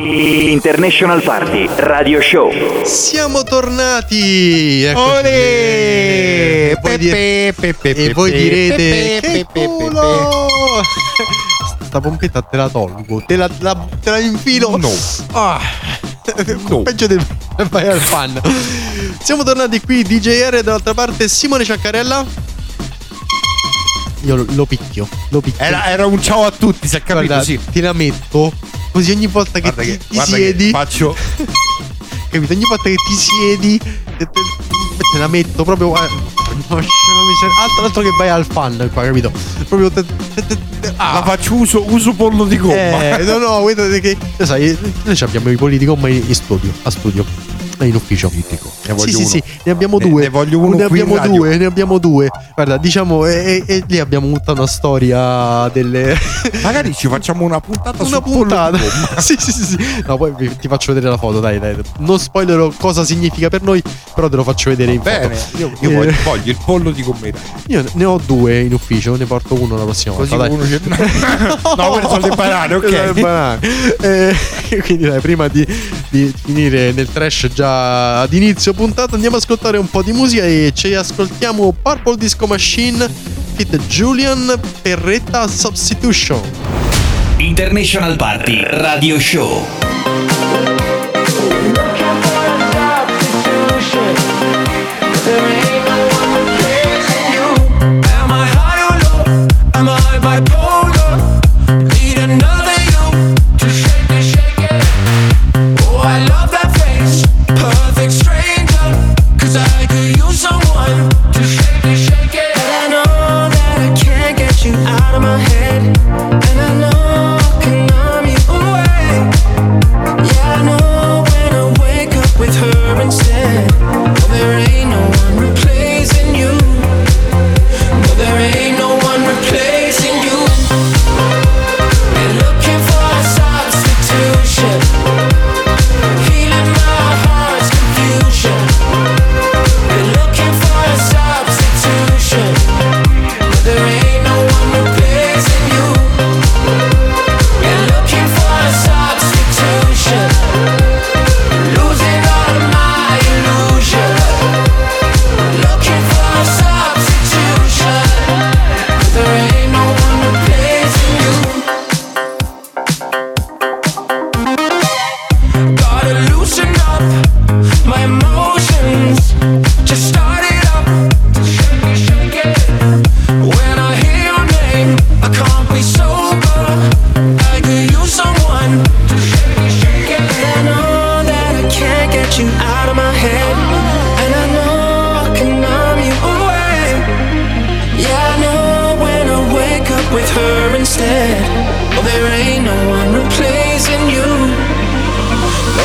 International Party Radio Show. Siamo tornati! Olè! E voi, dire- e direte pe, che pe, pe, culo! Sta pompetta te la tolgo, te la, la- te la infilo. No. Ah. No. Peggio del al fan. Siamo tornati qui, DJR dall'altra parte Simone Ciaccarella. Io lo, lo picchio, lo picchio. Era, era un ciao a tutti, si è capito, Guarda, sì. ti la metto così ogni volta che Guarda ti, che, ti guarda che siedi, faccio capito? Ogni volta che ti siedi, te, te- la metto proprio. eh, no, altro, altro che vai al fan qua, capito? Proprio. te- te- ah. la faccio uso, uso pollo di gomma. Eh, no, no, che. Sai, noi abbiamo i polli di gomma in studio, a studio. E In ufficio. Ne voglio sì, sì, uno. sì, ne abbiamo Ne- due. ne voglio uno Ne abbiamo due, ne abbiamo due. Guarda, diciamo, e, e- e lì abbiamo tutta una storia delle. Magari ci facciamo una puntata una puntata. sì, sì, sì, sì. No, poi vi- ti faccio vedere la foto, dai, dai. Non spoilerò cosa significa per noi, però te lo faccio vedere in Bene, foto. io, io Eh, voglio, voglio il pollo di gommera. Io ne ho due in ufficio, ne porto uno la prossima Così volta. dai. uno c'è. No, quelle sono le banane, ok. Le banane. Eh, quindi dai, prima di, di finire nel trash già ad inizio puntata, andiamo ad ascoltare un po' di musica e ci ascoltiamo Purple Disco Machine Fit Julian Perretta Substitution. International Party Radio Show.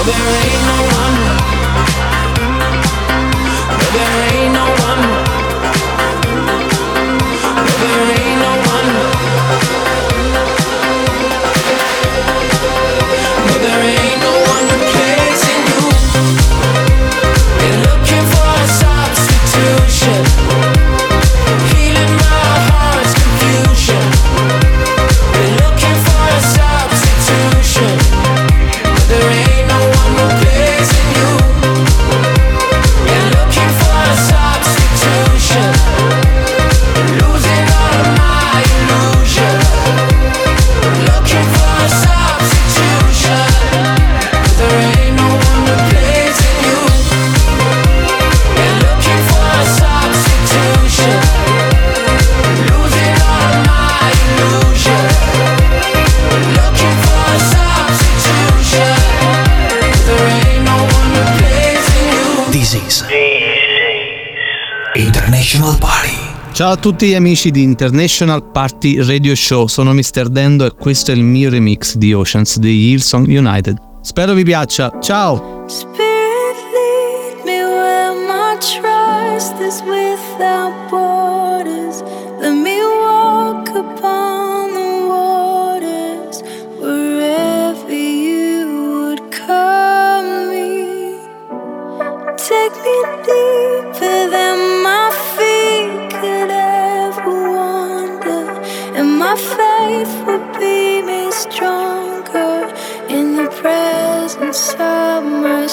No, there tutti gli amici di International Party Radio Show, sono Mr. Dendo e questo è il mio remix di Oceans di Hillsong United. Spero vi piaccia, ciao! Spirit, lead me where my trust is without. Presence of my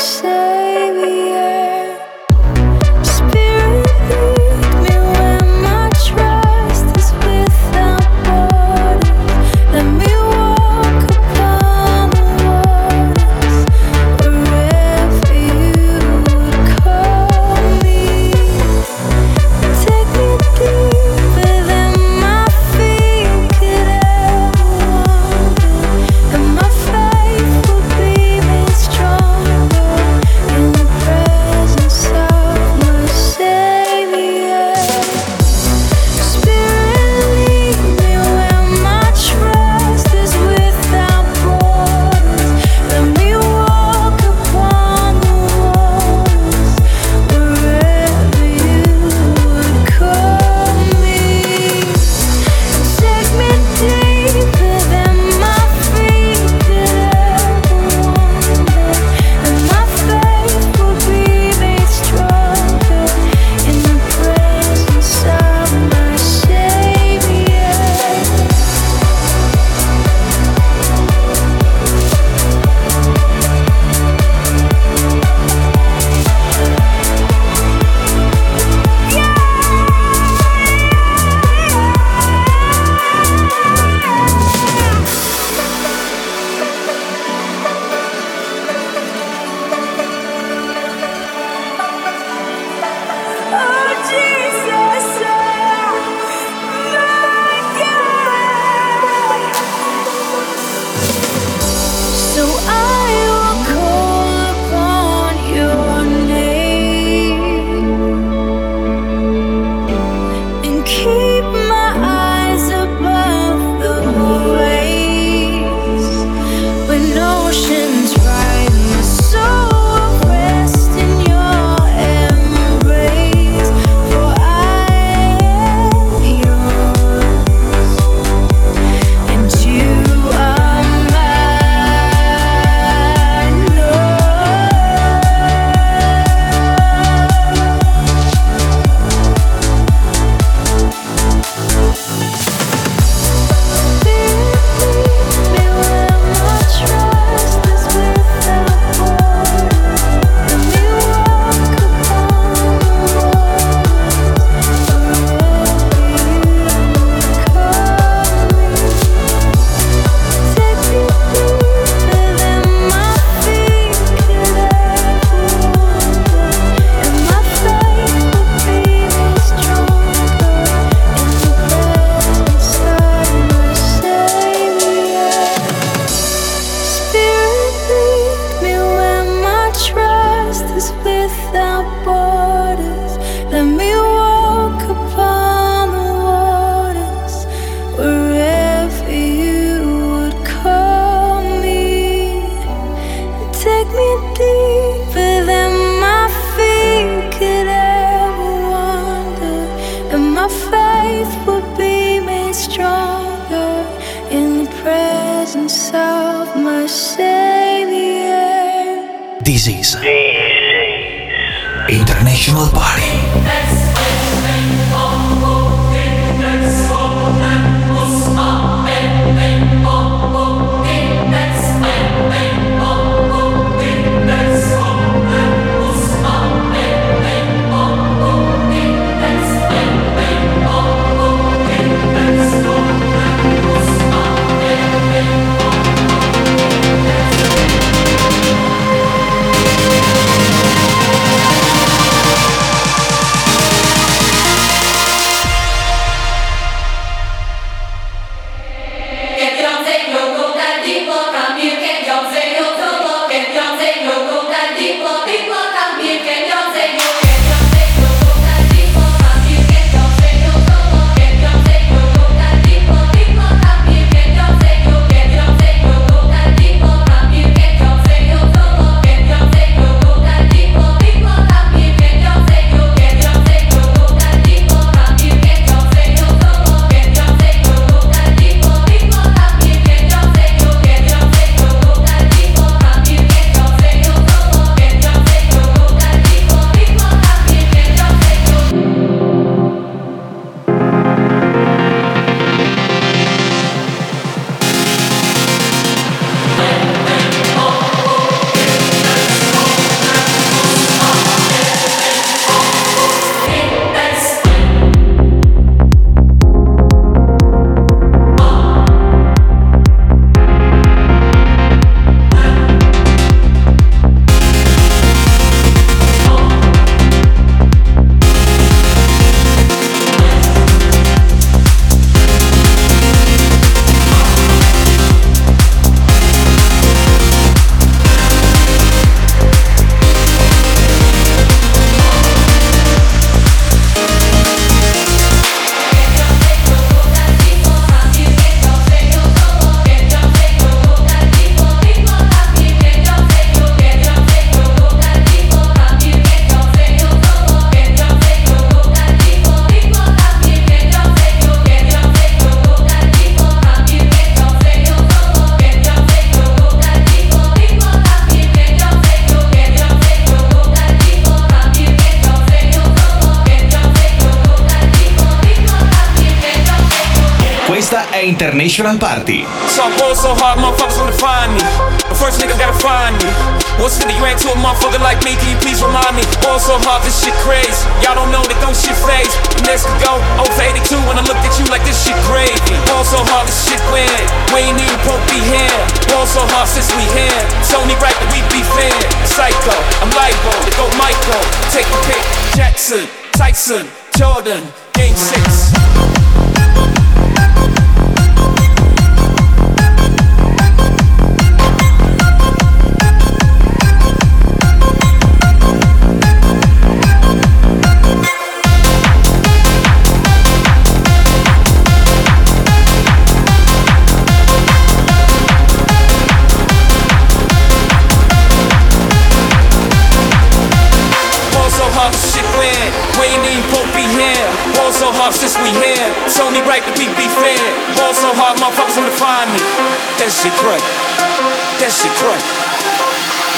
è International Party. So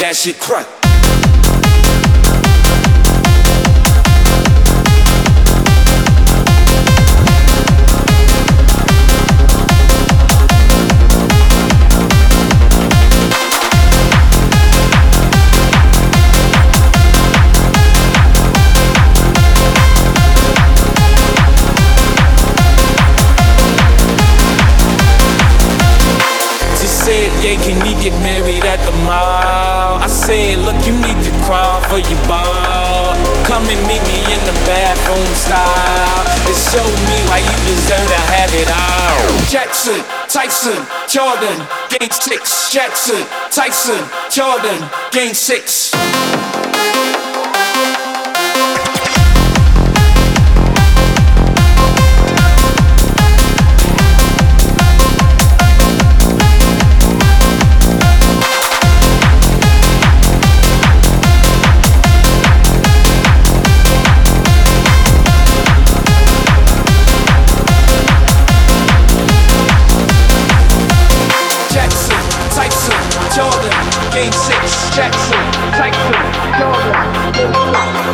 That shit crack. She said, yeah, can we get married at the mall? I said, look, you need to crawl for your ball. Come and meet me in the bathroom style. And show me why you deserve to have it all. Jackson, Tyson, Jordan, game six. Jackson, Tyson, Jordan, game six. Game six. Jackson, Tyson, Jordan.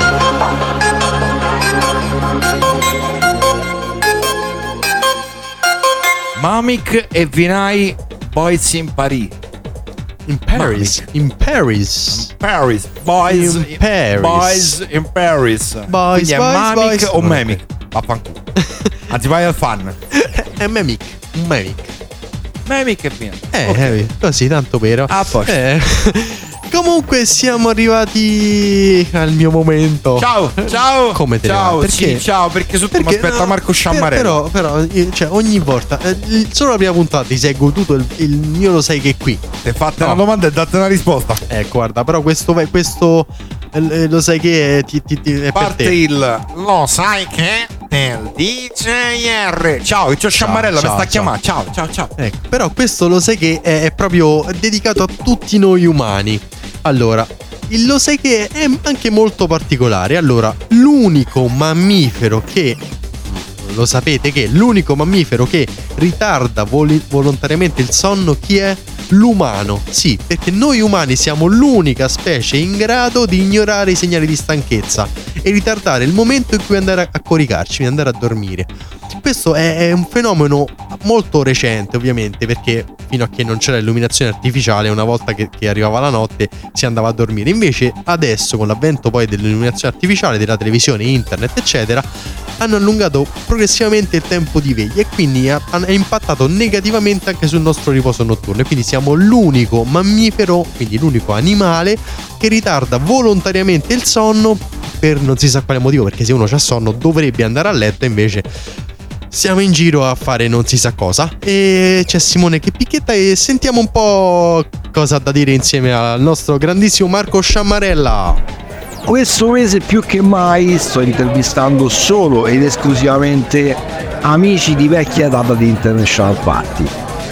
Mamic e Vinai Boys in Paris. In Paris. In Paris. Paris. Boys In Paris. Boys in Paris. Boys, Quindi è boys, Mamic boys. o Memic? Vaffanculo. Anzi, vai al fan. È Memic. Un Memic. Memic e Vinai. Eh, Ok. eh, così tanto vero. A posto. Eh, Comunque siamo arrivati al mio momento. Ciao, ciao. Come te Ciao? Perché? sì, ciao, perché sotto mi aspetta no, Marco Sciammarello. Però, però io- cioè, ogni volta, eh, solo la prima puntata ti sei goduto il, il mio lo sai che è qui. Ti fatte No. una domanda e date una risposta. Ecco, guarda, però questo, questo eh, lo sai che è, ti- ti- ti- è Parte te. il Lo sai che del DJR. Ciao, c'ho Sciammarello, mi ciao, sta ciao. chiamando. Ciao, ciao, ciao. Ecco, però questo lo sai che è, è proprio dedicato a tutti noi umani. Allora, il lo sai che è anche molto particolare. Allora, l'unico mammifero che lo sapete che l'unico mammifero che ritarda voli- volontariamente il sonno chi è? L'umano. Sì, perché noi umani siamo l'unica specie in grado di ignorare i segnali di stanchezza e ritardare il momento in cui andare a- coricarci, andare a dormire. Questo è, è un fenomeno molto recente, ovviamente, perché fino a che non c'era l'illuminazione artificiale, una volta che, che arrivava la notte si andava a dormire. Invece, adesso, con l'avvento poi dell'illuminazione artificiale, della televisione, internet, eccetera, hanno allungato progressivamente il tempo di veglia e quindi ha, ha impattato negativamente anche sul nostro riposo notturno. E quindi siamo l'unico mammifero, quindi l'unico animale che ritarda volontariamente il sonno per non si sa quale motivo, perché se uno ha sonno dovrebbe andare a letto, invece siamo in giro a fare non si sa cosa. E c'è Simone che picchietta e sentiamo un po' cosa ha da dire insieme al nostro grandissimo Marco Sciammarella. Questo mese più che mai sto intervistando solo ed esclusivamente amici di vecchia data di International Party.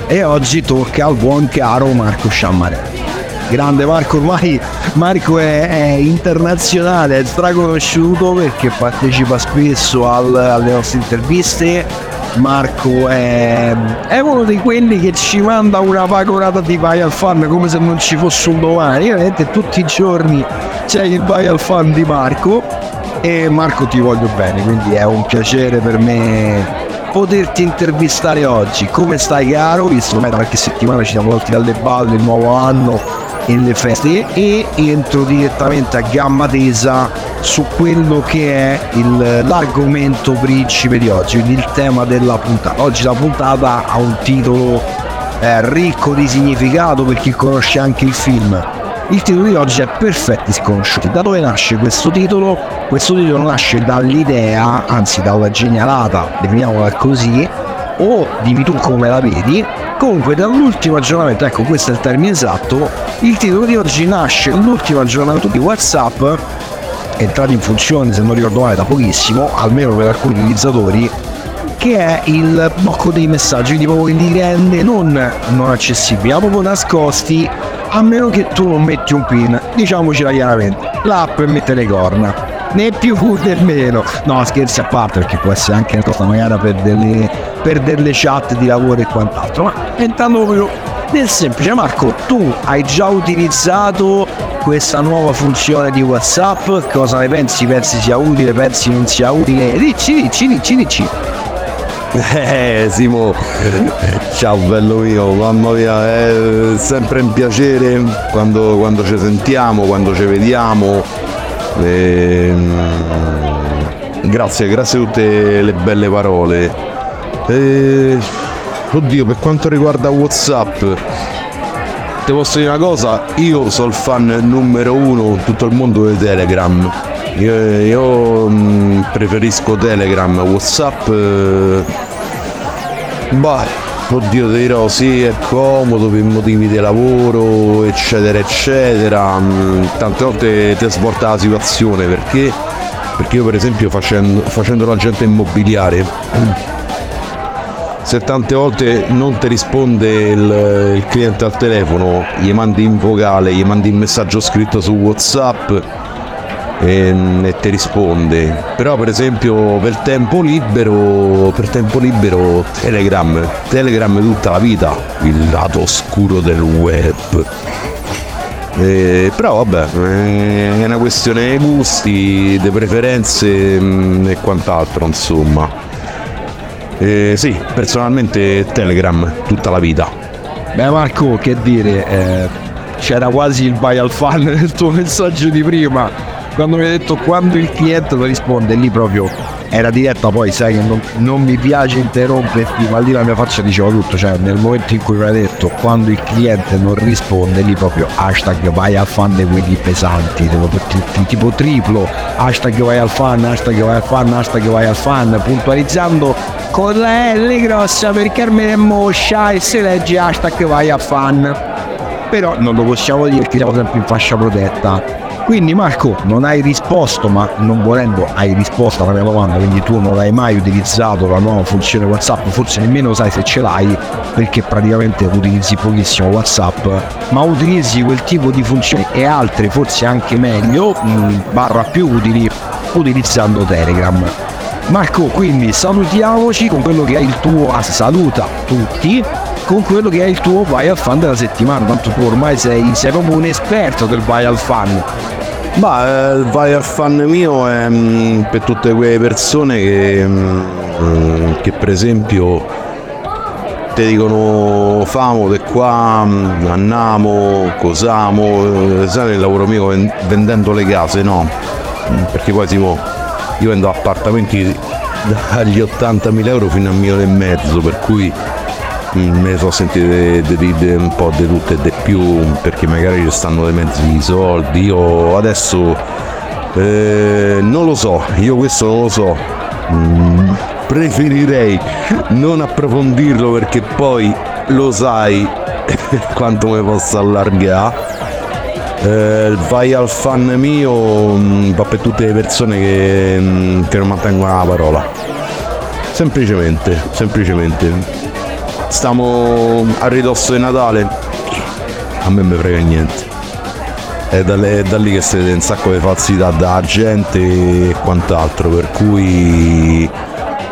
E oggi tocca al buon caro Marco Sciammarelli. Grande Marco, ormai Marco è, è internazionale, è straconosciuto perché partecipa spesso al- alle nostre interviste. Marco è, è uno di quelli che ci manda una vagonata di vai al fan come se non ci fosse un domani. Veramente tutti i giorni c'è il vai al fan di Marco e Marco ti voglio bene, quindi è un piacere per me poterti intervistare oggi. Come stai caro? Visto ormai da qualche settimana ci siamo tolti dalle balle il nuovo anno e le feste e entro direttamente a gamma tesa su quello che è il- l'argomento principe di oggi, quindi il tema della puntata. Oggi la puntata ha un titolo eh, ricco di significato per chi conosce anche il film. Il titolo di oggi è Perfetti sconosciuti. Da dove nasce questo titolo? Questo titolo nasce dall'idea, anzi dalla genialata, definiamola così, o dimmi tu come la vedi. Comunque dall'ultimo aggiornamento, ecco questo è il termine esatto, il titolo di oggi nasce dall'ultimo aggiornamento di Whatsapp, entrato in funzione se non ricordo male da pochissimo, almeno per alcuni utilizzatori, che è il blocco dei messaggi, quindi proprio che li rende non, non accessibili, ma proprio nascosti, a meno che tu non metti un pin, diciamocela chiaramente, l'app mette le corna, né più né meno, no scherzi a parte perché può essere anche una cosa magari per delle, per delle chat di lavoro e quant'altro, ma proprio nel semplice, Marco, tu hai già utilizzato questa nuova funzione di WhatsApp? Cosa ne pensi? Pensi sia utile? Pensi non sia utile? Dici, dici, dici, dici. Eh Simo, ciao bello mio, mamma mia, è sempre un piacere quando, quando ci sentiamo, quando ci vediamo. Ehm, grazie, grazie a tutte le belle parole. Eh, oddio, per quanto riguarda Whatsapp, ti posso dire una cosa, io sono il fan numero uno in tutto il mondo di Telegram. Io, io, mm, preferisco Telegram, Whatsapp. eh, bah, oddio ti dirò, sì, è comodo per motivi di lavoro, eccetera, eccetera. Mm, Tante volte ti svolta la situazione perché? Perché io per esempio facendo, facendo l'agente immobiliare se tante volte non ti risponde il, il cliente al telefono, gli mandi in vocale, gli mandi un messaggio scritto su WhatsApp e, e ti risponde. Però per esempio per tempo libero, per tempo libero Telegram, Telegram tutta la vita, il lato oscuro del web. Eh, però vabbè, è una questione di gusti, di preferenze mm, e quant'altro, insomma. Eh, sì, personalmente Telegram tutta la vita. Beh Marco, che dire, eh, c'era quasi il buy al fan nel tuo messaggio di prima, quando mi hai detto quando il cliente risponde, lì proprio era diretta, poi sai che non, non mi piace interromperti, ma lì la mia faccia diceva tutto, cioè nel momento in cui mi hai detto quando il cliente non risponde, lì proprio hashtag vai al fan di quelli pesanti, tipo, tipo- triplo, hashtag vai al fan, hashtag vai al fan, hashtag vai al fan, puntualizzando con la L grossa per Carmine e Moscia e se legge hashtag vai a fan. Però non lo possiamo dire perché siamo sempre in fascia protetta. Quindi Marco, non hai risposto, ma non volendo hai risposto alla mia domanda, quindi tu non hai mai utilizzato la nuova funzione WhatsApp, forse nemmeno sai se ce l'hai, perché praticamente utilizzi pochissimo WhatsApp, ma utilizzi quel tipo di funzioni e altre forse anche meglio, mh, barra più utili, utilizzando Telegram. Marco, quindi salutiamoci con quello che è il tuo, ah, saluta tutti con quello che è il tuo buy al fan della settimana, tanto tu ormai sei, sei proprio un esperto del buy al fan. Ma eh, il al fan mio è mm, per tutte quelle persone che, mm, che per esempio ti dicono famo di qua, mm, andiamo, cosamo, eh, sai il lavoro mio ven- vendendo le case, no? Mm, Perché poi Simo, io vendo appartamenti dagli 80.000 euro fino a milione e mezzo, per cui me sono sentite di ridere un po' di tutte e di più perché magari ci stanno dei mezzi soldi io adesso eh, non lo so io questo non lo so. Mm, preferirei non approfondirlo perché poi lo sai quanto mi posso allargare. Eh, vai al fan mio mm, va per tutte le persone che, mm, che non mantengono la parola. Semplicemente semplicemente stiamo a ridosso di Natale. A me me frega niente. È da, è da lì che si vede un sacco di falsità da gente e quant'altro per cui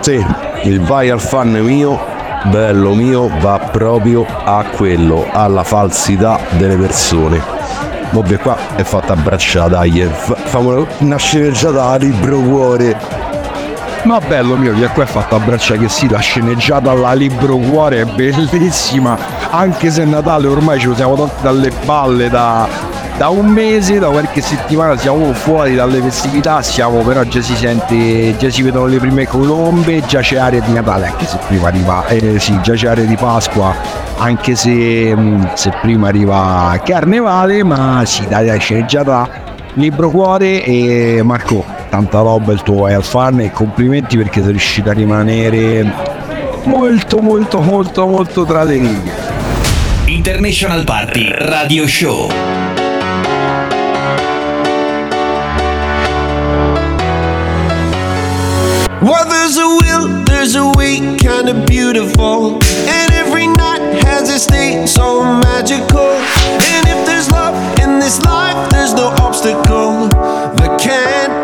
sì il vai al fan mio bello mio va proprio a quello alla falsità delle persone. Vabbè qua è fatta abbracciata dai fa- nascere già da libro cuore Ma bello mio, che qua è fatto a braccia che sì, la sceneggiata alla libro cuore è bellissima, anche se è Natale ormai ci siamo tolti dalle balle da, da un mese, da qualche settimana siamo fuori dalle festività, siamo però già si sente, già si vedono le prime colombe, già c'è aria di Natale, anche se prima arriva, eh sì, già c'è aria di Pasqua, anche se, mm, se prima arriva Carnevale, ma sì, dai, dai, sceneggiata libro cuore e Marco, tanta roba il tuo Wild Farm e complimenti perché sei riuscito a rimanere molto molto molto molto tra le righe. International Party Radio Show. Well, there's a will, there's a way, kinda beautiful. And every night has its day so magical. And if there's love in this life, there's no obstacle that can't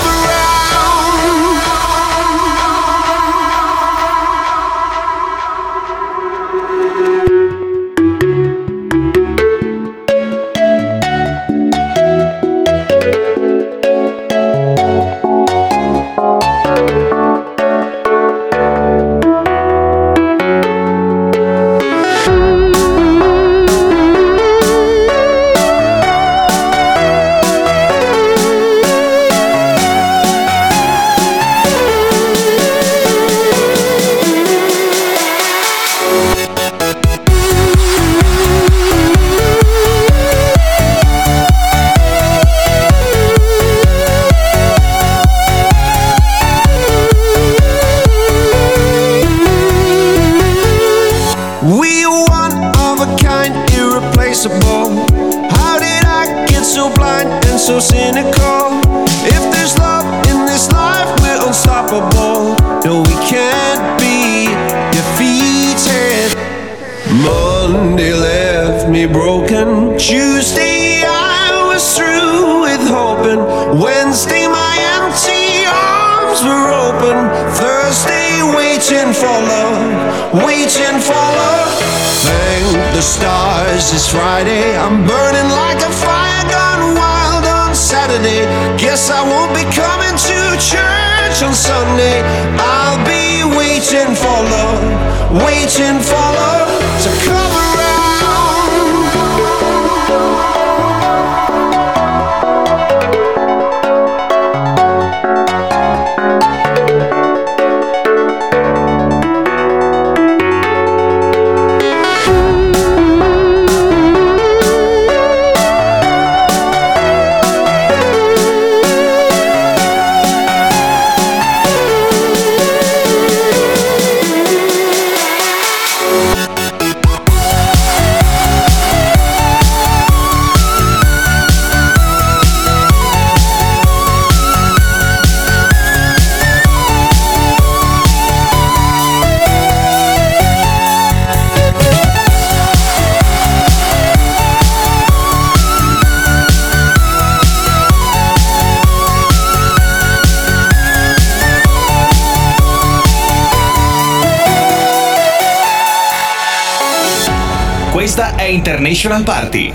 International Party.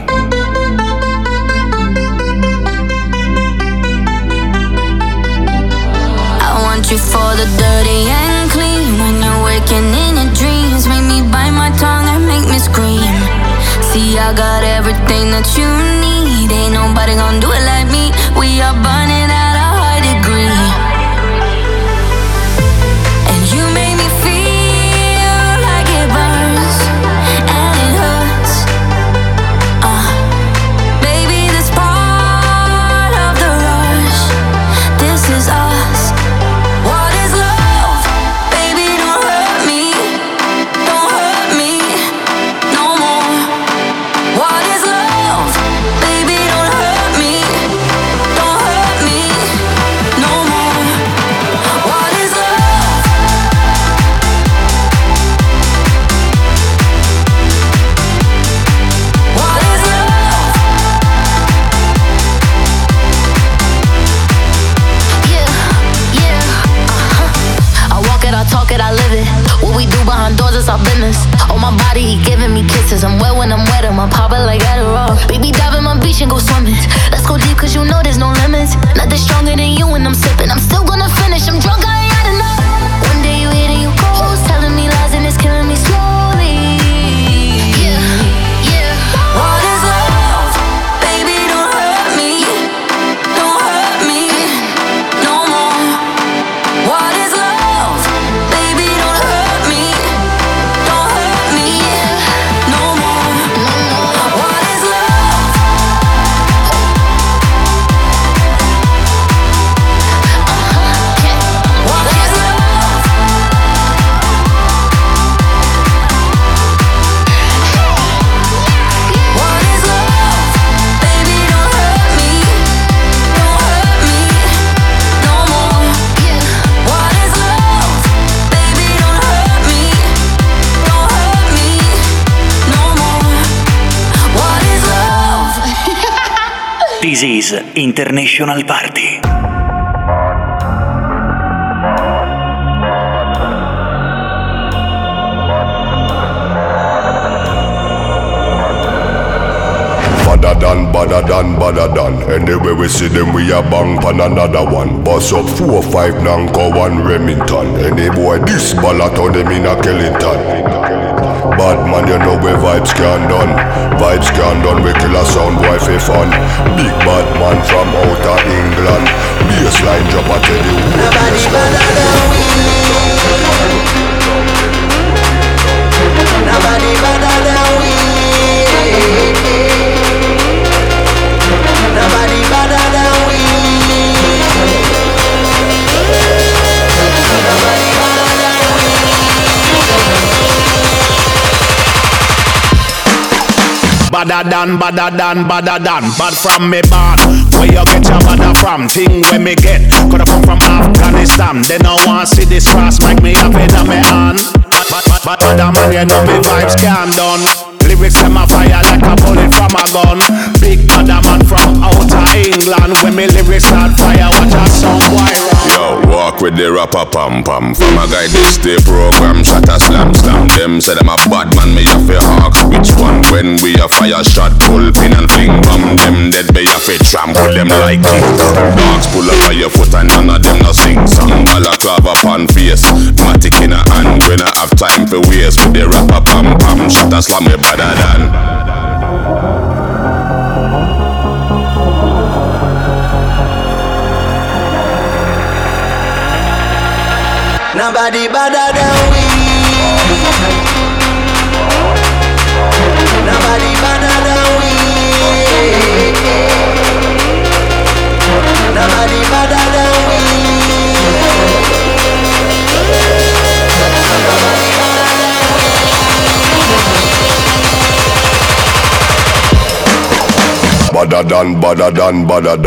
I want you for the dirty and clean. When you're waking in your dreams, make me bite my tongue and make me scream. See, I got everything that you could I live it? What we do behind doors is our business. On my body, he giving me kisses. I'm wet when I'm wet, I'm popping like Adderall. Baby, dive in my beach and go swimming. Let's go deep, cause you know there's no limits. Nothing stronger than you when I'm sipping. I'm still gonna finish, I'm drunk, I ain't had enough. One day you hit and you close, telling me lies and it's killing me slowly. This is International Party. Than, badder than. Anyway we see them, we a bang pan another one. Bust up four, five, Nanko, one Remington. Any boy this ballot on them in a Kellington. Bad man, you know where vibes can done. Vibes can done, we kill a sound boy for fun. Big bad man from outer England. Baseline drop, I tell you who Nobody Badder than, badder than, badder than Bad from me bad Where you get your badder from? Thing where me get Coulda come from Afghanistan They no want see this cross Make me have it on me hand bad, bad, bad, badder man You know me vibes can done Lyrics them a fire like a bullet from a gun Big badder man from outer England When me lyrics start fire Watch a song boy with the rapper pam pam. From a guy this day program, shot a slam slam. Them say them a bad man, me to hawks. Which one? When we a fire shot, pull pin and fling bomb. Them dead be a fit trample them like. Dogs pull up on your foot and none of them no sing song. Balaclava pan face, matic in a hand. When I have time for waste with the rapper pam pam. Shot a slam me better than. Nobody better than we. Nobody better than we. Nobody better than we. Nobody better than we. Badda done, badda.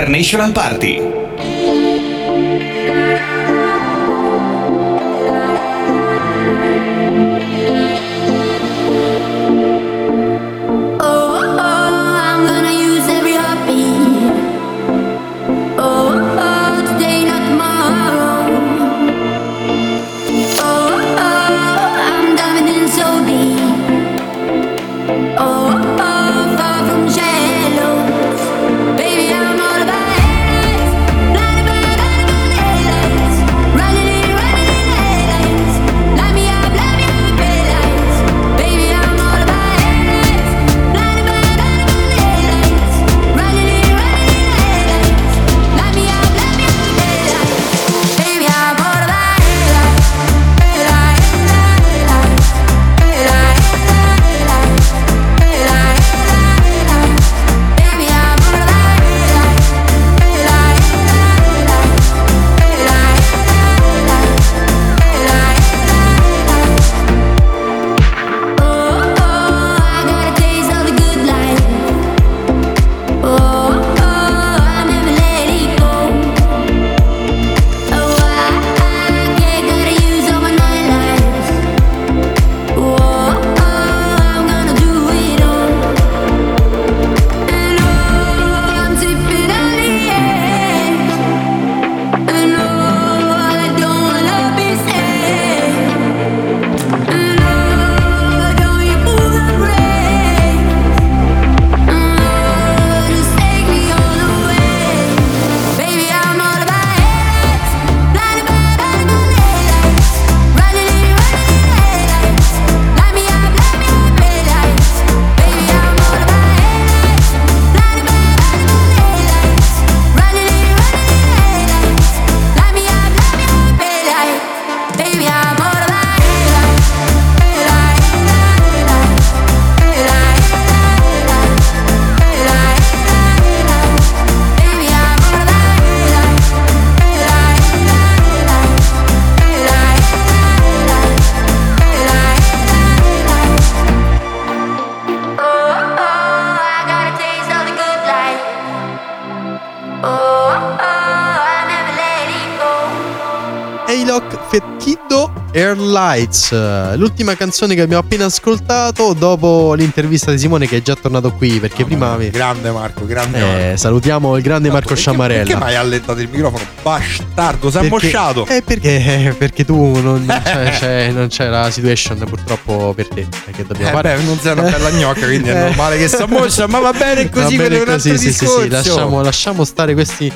International Party. Airlights, eh, l'ultima canzone che abbiamo appena ascoltato dopo l'intervista di Simone che è già tornato qui perché prima Grande Marco, grande Marco. eh, salutiamo il grande Marco Perché Sciamarella. mai hai allentato il microfono? Bastardo, sei Perché- ammosciato. Eh, perché, eh, perché tu non c'è, c'è- non c'è la situation purtroppo per te. Perché dobbiamo Eh fare. beh, non sei una bella gnocca, quindi è Eh. normale che si ammoscia, ma va bene così, Va bene è così, sì, sì, sì, lasciamo, lasciamo stare questi,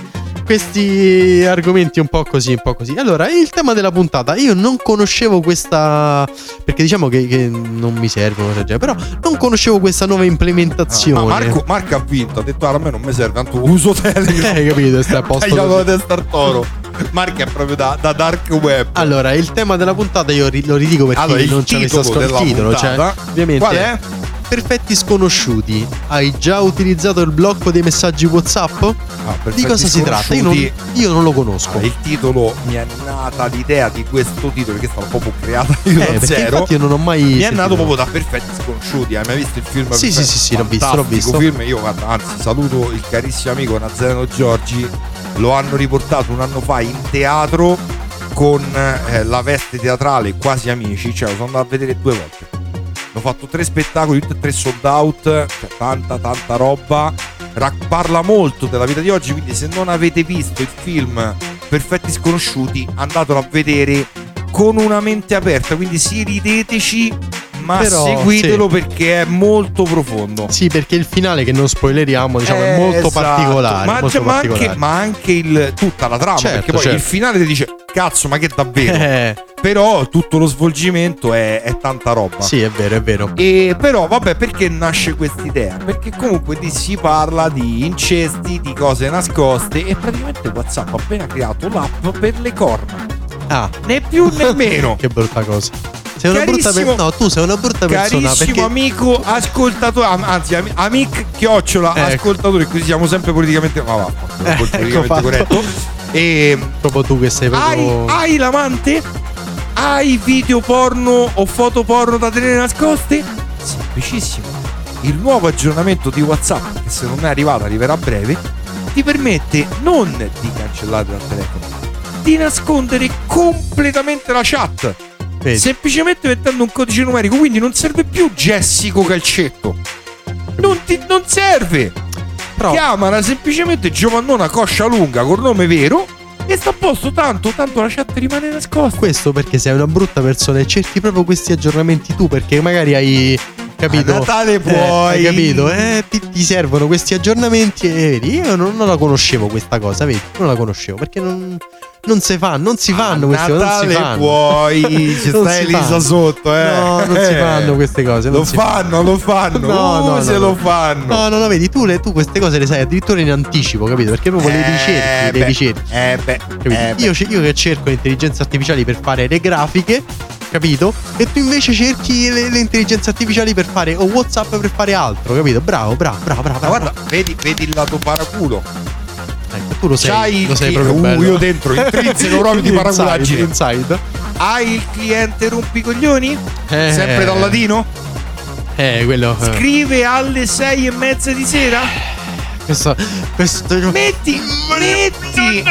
questi argomenti un po' così, un po' così. Allora, il tema della puntata, io non conoscevo questa. Perché diciamo che, che non mi genere, però non conoscevo questa nuova implementazione. Ma Marco, Marco ha vinto, ha detto "Ah, a me non mi serve, tanto uso Telegram. Hai capito? Stai a posto Tagliato così. la testa al toro. Marco è proprio da, da dark web. Allora, il tema della puntata io ri- lo ridico perché Allora, non ci avesse titolo ascoltato il titolo. Cioè, ovviamente, qual è? Perfetti sconosciuti. Hai già utilizzato il blocco dei messaggi WhatsApp? Ah, Di cosa si tratta? Io non, io non lo conosco. Il titolo mi è nata l'idea di questo titolo che stava proprio creata io Eh, da perché zero. io non ho mai Mi è sentito. nato proprio da Perfetti Sconosciuti. Hai mai visto il film? Sì, sì, Perfetti? sì, sì, l'ho visto, l'ho visto. film. Io, guarda, anzi, saluto il carissimo amico Nazareno Giorgi. Lo hanno riportato un anno fa in teatro con eh, la veste teatrale Quasi Amici. Cioè, lo sono andato a vedere due volte. Ho fatto tre spettacoli, tutti e tre sold out. Cioè, tanta, tanta roba. Ra- parla molto della vita di oggi. Quindi, se non avete visto il film Perfetti Sconosciuti, andatelo a vedere con una mente aperta. Quindi, sì, rideteci, ma Però, seguitelo sì. perché è molto profondo. Sì, perché il finale che non spoileriamo, diciamo, è Eh, molto esatto. particolare. Ma, molto ma anche, particolare. ma anche il- tutta la trama. Certo, perché poi certo. il finale ti dice: Cazzo, ma che davvero? Eh, Però tutto lo svolgimento è, è tanta roba. sì, è vero, è vero. E però, vabbè, perché nasce questa idea? Perché comunque lì si parla di incesti, di cose nascoste e praticamente WhatsApp ha appena creato l'app per le corna. Ah, Né più né meno. che brutta cosa. Sei una brutta persona. No, tu sei una brutta persona. Carissimo Perché amico ascoltatore, am- anzi ami- amic chiocciola Ecco. ascoltatore, così siamo sempre politicamente, ma va, Eh, politicamente ecco corretto. E proprio tu che sei hai, proprio. hai l'amante? Hai video porno o foto porno da tenere nascoste? Semplicissimo. Il nuovo aggiornamento di WhatsApp, che se non è arrivato arriverà a breve, ti permette non di cancellare dal telefono, di nascondere completamente la chat. Vedi. Semplicemente mettendo un codice numerico, quindi non serve più Jessico Calcetto. Non, ti, non serve. Però- Chiamala semplicemente Giovannona Coscia Lunga col nome vero e sta a posto tanto, tanto la chat rimane nascosta. Questo perché sei una brutta persona e cerchi proprio questi aggiornamenti tu perché magari hai capito A Natale Eh, puoi. hai capito eh, ti, ti servono questi aggiornamenti e vedi io non, non la conoscevo questa cosa vedi non la conoscevo perché non, non si fanno non si fanno queste cose non si Natale fanno puoi, ci sta Elisa fanno. sotto, eh. no non si Eh. fanno queste cose Lo si fanno, lo fanno. No, uh, no, se no, lo no. fanno. No, no, no, vedi, tu, le- tu queste cose le sai addirittura in anticipo, capito? Perché proprio le Eh, ricerchi, le beh, ricerchi. Eh beh, eh io, io che cerco le intelligenze artificiali per fare le grafiche, capito? E tu invece cerchi le, le intelligenze artificiali per fare o WhatsApp per fare altro, capito? Bravo, bravo, bravo, bravo. Ma guarda, vedi, vedi il lato paraculo. Ecco, tu lo sai, C'hai lo sai chi- proprio uh, bello. io dentro, intrinseco proprio di paraculaggine. Inside. Hai il cliente rompicoglioni? Eh. Sempre dal latino? Eh, quello. eh, Scrive alle sei e mezza di sera? Questo, questo Metti, metti.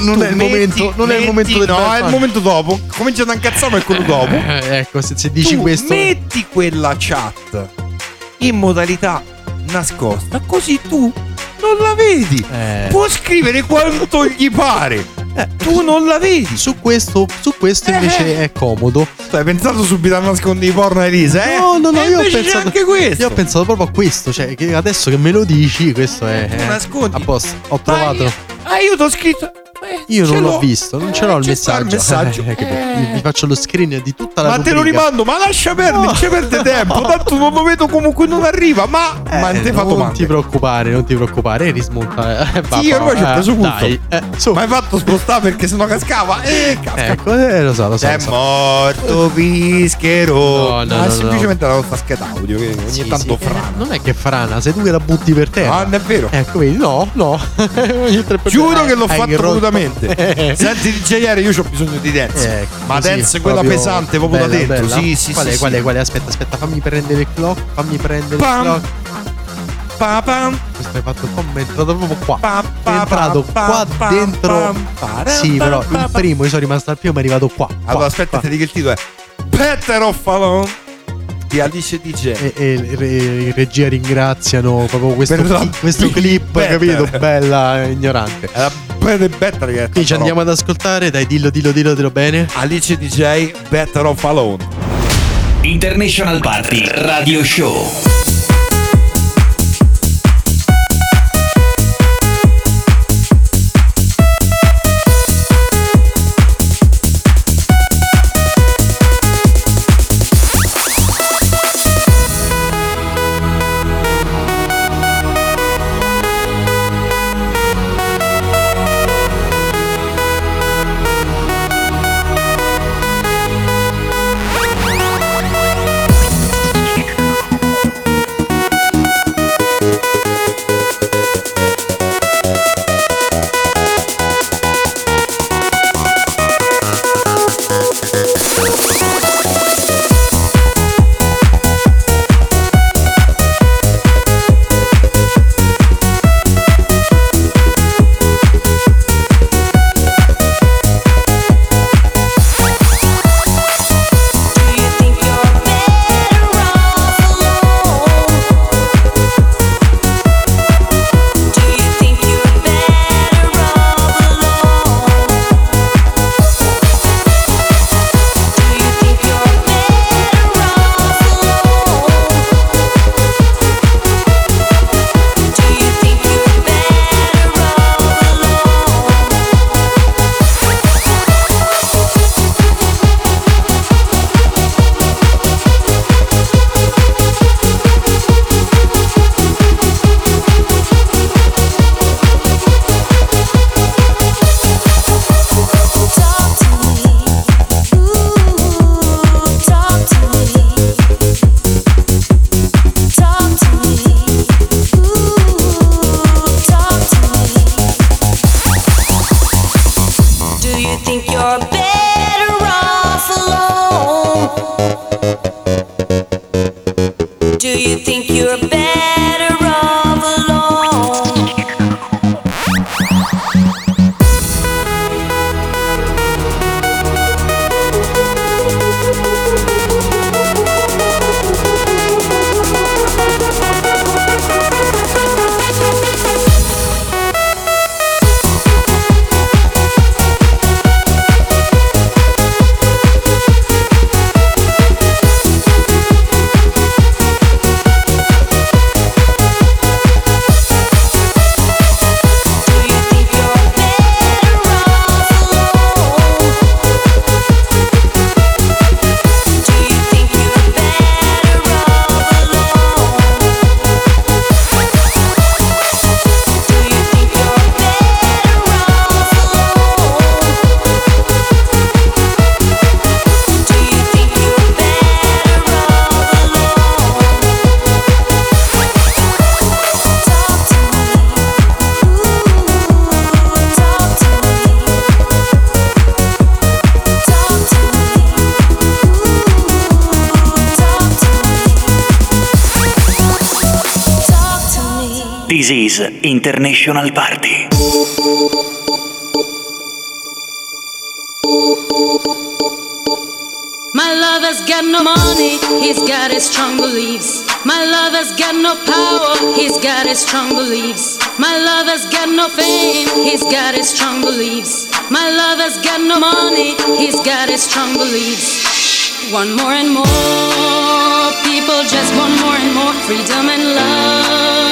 non è il metti- momento, non è il momento del No, è il momento dopo. Cominciano a incazzare, ma è quello dopo. Eh, ecco, se, se dici tu questo. metti quella chat in modalità nascosta, così tu non la vedi. Eh. Può scrivere quanto gli pare. Tu non la vedi. Su questo, su questo invece è comodo. Tu hai pensato subito a nascondere i porno a Elisa, eh? No, no, no, E io ho pensato anche questo. Io ho pensato proprio a questo, cioè che adesso che me lo dici, questo è Tu eh, nascondi. a posto. Ho provato. Ah, io ti ho scritto. Eh, Io ce non l'ho visto, non ce Eh, l'ho il c'è sta messaggio. il messaggio. Eh, Eh. Vi faccio lo screen di tutta la Ma te lo rubrica. rimando, ma lascia perdere, non ci perde tempo. Tanto non lo vedo comunque non arriva. Ma, Eh, ma te fa non domande. ti preoccupare, non ti preoccupare, rismonta. Eh, Sì, ormai ci ho eh, preso gusto. Dai, eh, su. Ma hai fatto spostare perché sennò cascava. Eh, casca. Ecco, eh, lo so, lo so. È lo so. morto Pischero. No, no, Ma no, semplicemente la nostra scheda audio. Che ogni Sì, tanto sì, frana. eh, non è che frana, sei tu che la butti per terra. Ah, non è vero. Ecco, vedi, no, no. Giuro che l'ho fatto rotto. Volutamente. Senti, DJR, io ho bisogno di dance. Ecco, Ma dance quella proprio pesante, proprio da bella, dentro. bella. Sì, sì, quale, sì. quale, sì. quale? Aspetta, aspetta, fammi prendere il clock. Fammi prendere Pam. il clock. Questo hai fatto come è entrato proprio qua. È entrato qua dentro. Sì, però il primo io sono rimasto al primo, ma è arrivato qua. qua, Allora, aspetta, qua. ti dico il titolo è Better of Alone di Alice DJ. E, e in regia ringraziano proprio questo, cli- questo clip, Better. capito? Bella ignorante. È la Better Better che è Quindi ci andiamo ad ascoltare, dai, dillo, dillo, dillo, dillo bene. Alice DJ Better of Alone. International Party Radio Show. International Party. My lover's got no money, he's got his strong beliefs. My lover's got no power, he's got his strong beliefs. My lover's got no fame, he's got his strong beliefs. My lover's got no money, he's got his strong beliefs. One more and more, people just want more and more freedom and love.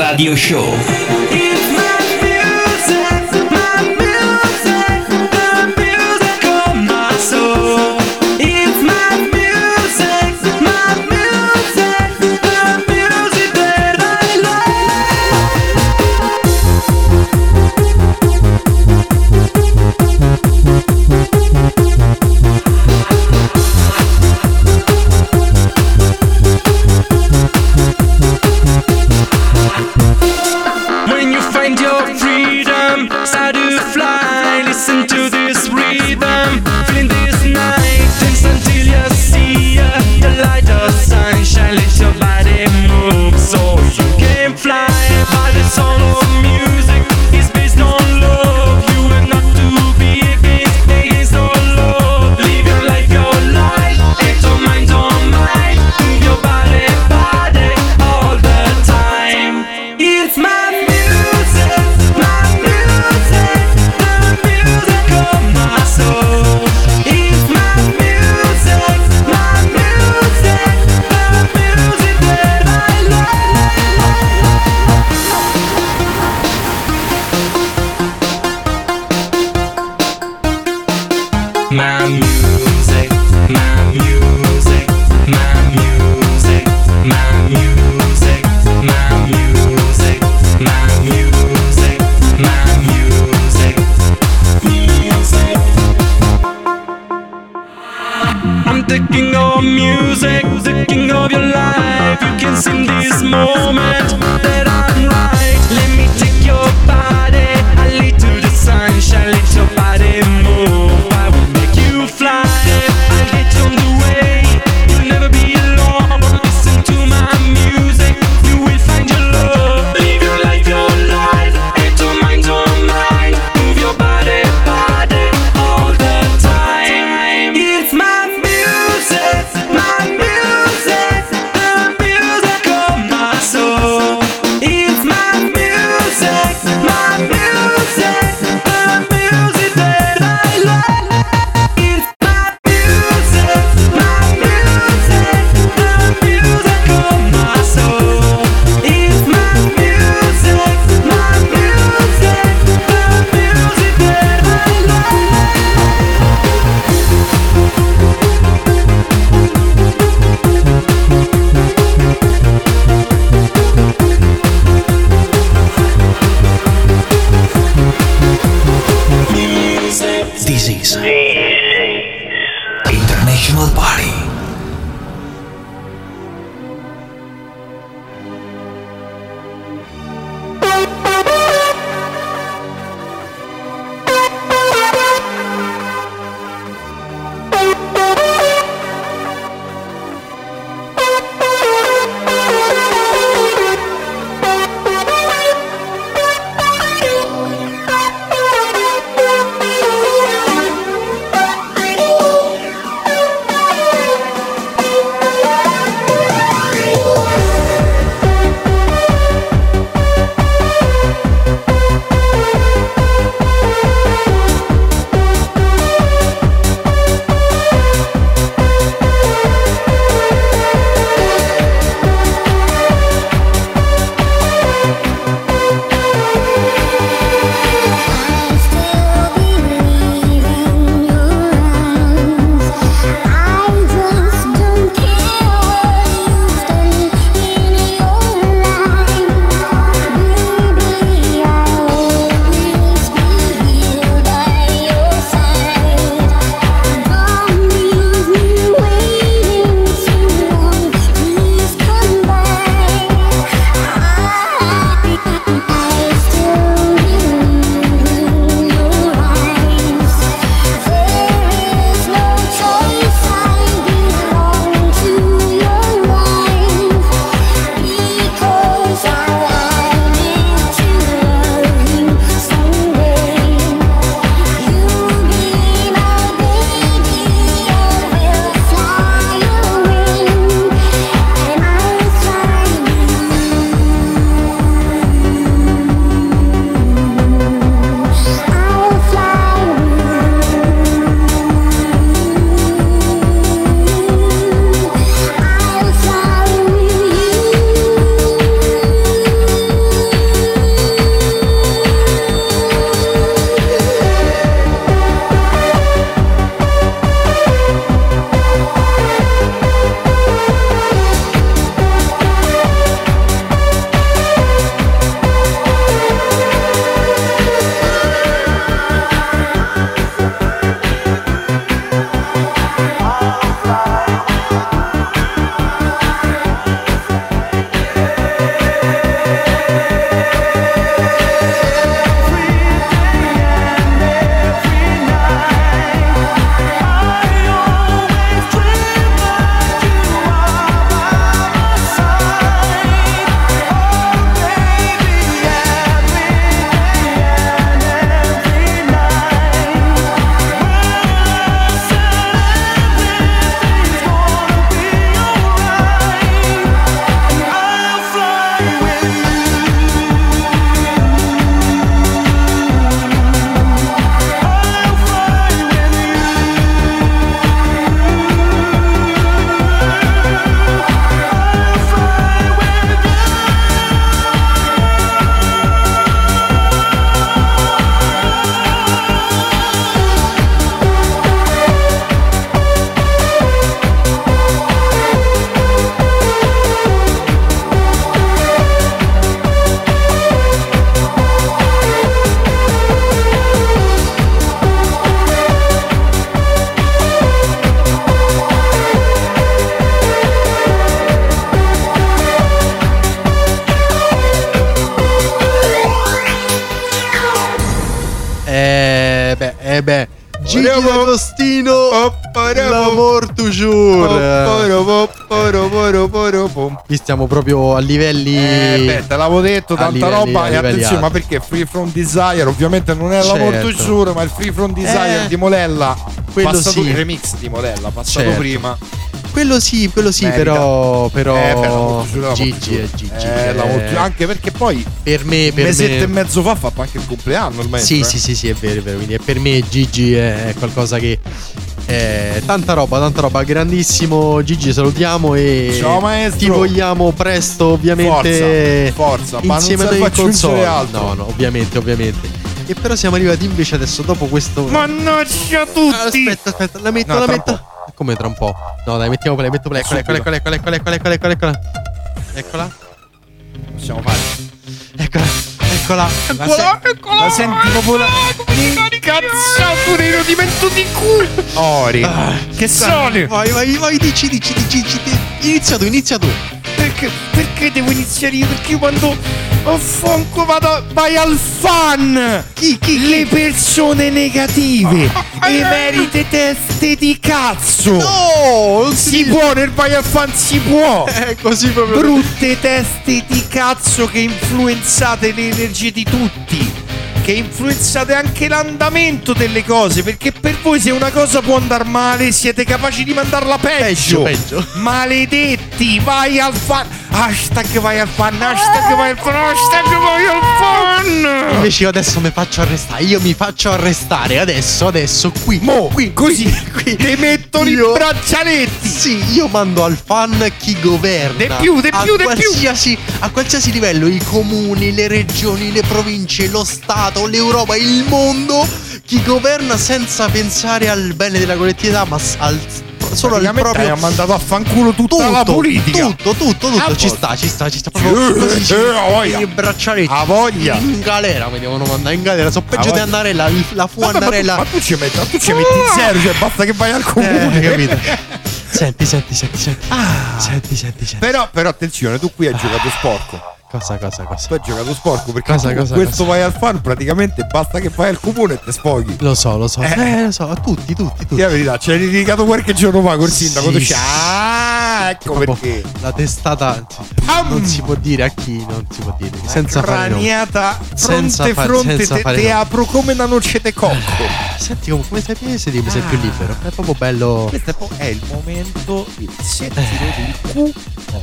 Radio Show. disease. disease. International Party. Stiamo proprio a livelli. Eh, beh, te l'avevo detto, tanta livelli- roba. E attenzione, ma alti. perché Free From Desire? Ovviamente non è la Certo. molto giuro, ma il Free From Desire Eh, di Molella. quello passato, sì. Il remix di Molella, passato Certo. prima. Quello sì, quello sì, Merita. però. però Eh, molto Gigi è Gigi. Eh, molto- anche perché poi per me, un per mesetto me- e mezzo fa ha fatto anche il compleanno. Maestro, Sì, eh. sì, sì, sì, è vero, è vero. Quindi per me Gigi è qualcosa che. Eh, tanta roba, tanta roba. Grandissimo Gigi, salutiamo e Ciao, ti vogliamo presto, ovviamente. Forza, forza. insieme ma non a console. Altro. No, no, ovviamente, ovviamente. E però siamo arrivati invece adesso dopo questo. Mannaggia tutti! Aspetta, aspetta, la metto, no, la metto. Come tra un po'? No, dai, mettiamo play, metto play. Eccola, eccola, eccola, eccola, eccola, eccola, eccola. Eccola. Possiamo fare. Eccola eccola. La, se- la senti proprio la. Incazzato nel rodimento di culo! Ori! che sole! Vai, vai, vai, dici, dici, dici, dici. Inizia tu, inizia tu. Perché, perché devo iniziare io? Perché io quando fonco vado vai al fan! Chi, chi, Le persone negative! Emerite teste di cazzo! No! Non Si può nel vai al fan si può! È così proprio. Brutte teste di cazzo che influenzate le energie di tutti! Che influenzate anche l'andamento delle cose, perché per voi se una cosa può andare male siete capaci di mandarla peggio! Peggio, peggio. Maledetti, vai al fan! Hashtag vai al fan, hashtag vai al fan, hashtag vai al fan! Invece io adesso mi faccio arrestare. Io mi faccio arrestare adesso, adesso, qui. Mo, qui, così, qui. Ti mettono Io- i braccialetti! Sì, io mando al fan chi governa. De più, de più, de più. qualsiasi, A qualsiasi livello, i comuni, le regioni, le province, lo Stato, l'Europa, il mondo. Chi governa senza pensare al bene della collettività, ma al, solo Praticamente proprio. ha mandato a fanculo tutta la politica! Tutto, tutto, tutto, Ah, ci sta, ci sta, ci sta. Proprio a voglia. i braccialetti. A voglia. In galera mi devono mandare in galera. So peggio di andare la fu Vabbè, ma, tu, andarella. ma tu ci metti, tu ci metti zero, cioè basta che vai al comune. Eh, capito. Senti, senti, senti, senti. Senti, senti, senti. Però, però attenzione, tu qui hai giocato sporco. Cosa, cosa, cosa? Tu hai giocato sporco perché Cosa, cosa, questo cosa? vai al fan praticamente basta che vai al comune e te sfoghi. Lo so, lo so. Eh. Eh, lo so, a tutti, tutti, tutti. Sì, la verità, ci hai dedicato qualche giorno fa col sindaco. Sì, sì. ah, ecco Proprio perché. La testata non si può dire a chi, non si può dire. Senza fare. Craniata Senza fronte fare- fronte senza te, fare te apro come una noce de cocco. Senti come, come sei piese, ti sei più libero. È proprio bello. Questo è, po- è il momento di settilo del Q.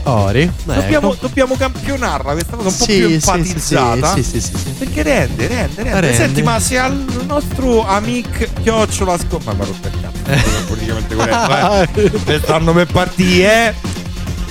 Ori. Dobbiamo, ecco. dobbiamo campionarla questa cosa un po' Sì, più enfatizzata. Sì, sì, sì, sì. Perché rende, rende, rende. Rende. Senti, ma se al nostro amic chiocciola sco- Ma mi ha rotto il cazzo. è politicamente corretto, eh. Stanno per partire, eh.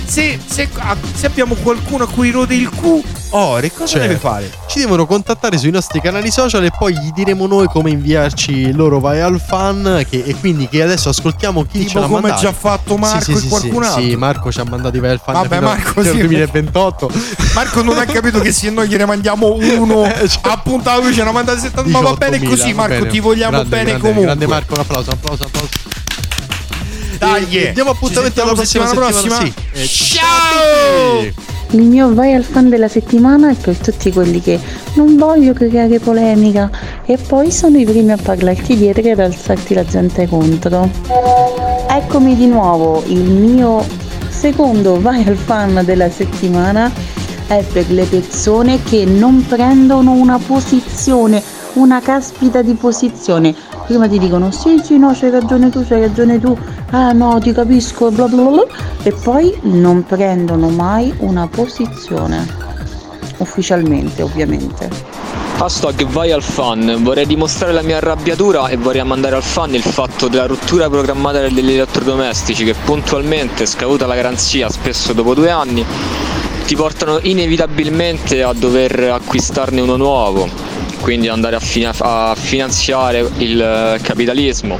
Se, se- a- se abbiamo qualcuno a cui rode il Q, Ore, cosa Cioè, deve fare? Ci devono contattare sui nostri canali social e poi gli diremo noi come inviarci il loro vai al fan. Che, e quindi che adesso ascoltiamo chi Tipo ce l'ha come mandato. già fatto Marco Sì, sì, e sì, qualcun sì, altro. Sì, Marco ci ha mandato i vai al fan Vabbè, Marco, sì. 2028. Marco non ha capito che se noi gliene mandiamo uno appunto lui ce ne ha mandato 70 ma va bene 18.000, così Marco bene. ti vogliamo Grande, bene grande, comunque Grande Marco, un applauso, un applauso, un applauso. Dai, diamo appuntamento alla prossima settimana. settimana Sì. Eh, Ciao! Il mio vai al fan della settimana è per tutti quelli che non voglio creare polemica e poi sono i primi a parlarti dietro e ad alzarti la gente contro. Eccomi di nuovo, il mio secondo vai al fan della settimana è per le persone che non prendono una posizione, una caspita di posizione. Prima ti dicono sì sì no c'hai ragione tu, c'hai ragione tu, ah no ti capisco, bla bla bla, e poi non prendono mai una posizione, ufficialmente ovviamente. Hashtag vai al fan, vorrei dimostrare la mia arrabbiatura e vorrei mandare al fan il fatto della rottura programmata degli elettrodomestici che puntualmente, scaduta la garanzia, spesso dopo due anni, ti portano inevitabilmente a dover acquistarne uno nuovo, quindi andare a, fina- a finanziare il eh, capitalismo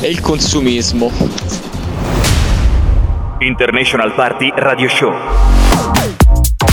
e il consumismo. International Party Radio Show.